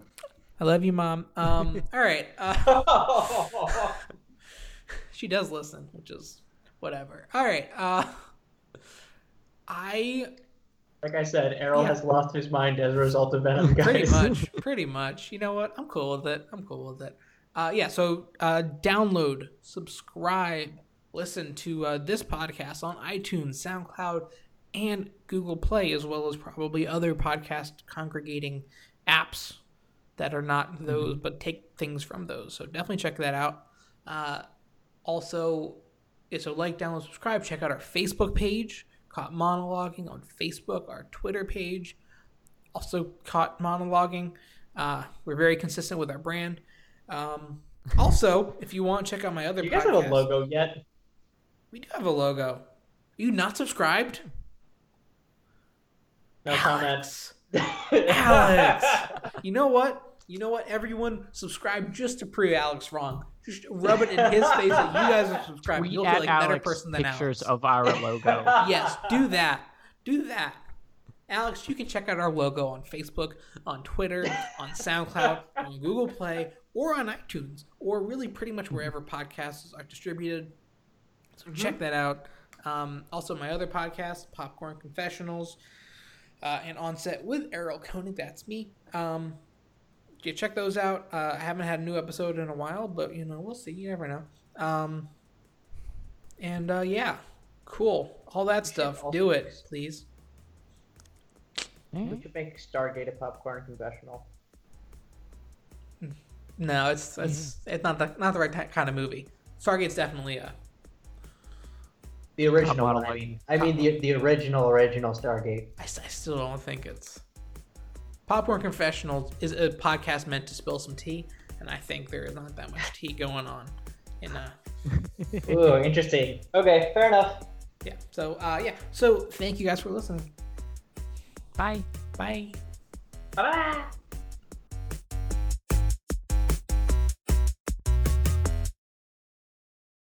I love you, mom. Um, all right, uh, she does listen, which is whatever. All right, uh, I like I said, Errol Yeah. has lost his mind as a result of Venom, guys. pretty much pretty much you know what i'm cool with it i'm cool with it uh, yeah so uh, download subscribe listen to uh, this podcast on itunes soundcloud and google play as well as probably other podcast congregating apps that are not those but take things from those so definitely check that out uh, also yeah, so like download subscribe check out our facebook page caught monologuing on facebook our twitter page also caught monologuing. Uh, we're very consistent with our brand. Um, also, if you want, check out my other. You guys have a logo yet? We do have a logo. Are you not subscribed? No comment. Alex. You know what? You know what? Everyone subscribe just to prove Alex wrong. Just rub it in his face that you guys are subscribed. You'll feel like a better person than pictures Alex. of our logo. yes, do that. Do that. Alex, you can check out our logo on Facebook, on Twitter, on SoundCloud, on Google Play, or on iTunes, or really pretty much wherever podcasts are distributed. So check that out. Um, also, my other podcast, Popcorn Confessionals, uh, and Onset with Errol Koenig. That's me. Um, yeah, check those out. Uh, I haven't had a new episode in a while, but you know, we'll see. You never know. Um, and uh, yeah, cool. All that stuff. Do it, just- please. We should make Stargate a popcorn confessional. No, it's it's it's not the not the right ti- kind of movie. Stargate's definitely a The original one, I mean. I mean the the original original Stargate. I, I still don't think it's Popcorn Confessionals is a podcast meant to spill some tea, and I think there is not that much tea going on in uh Ooh, interesting. Okay, fair enough. yeah. So uh yeah. So thank you guys for listening. Bye. Bye. Bye.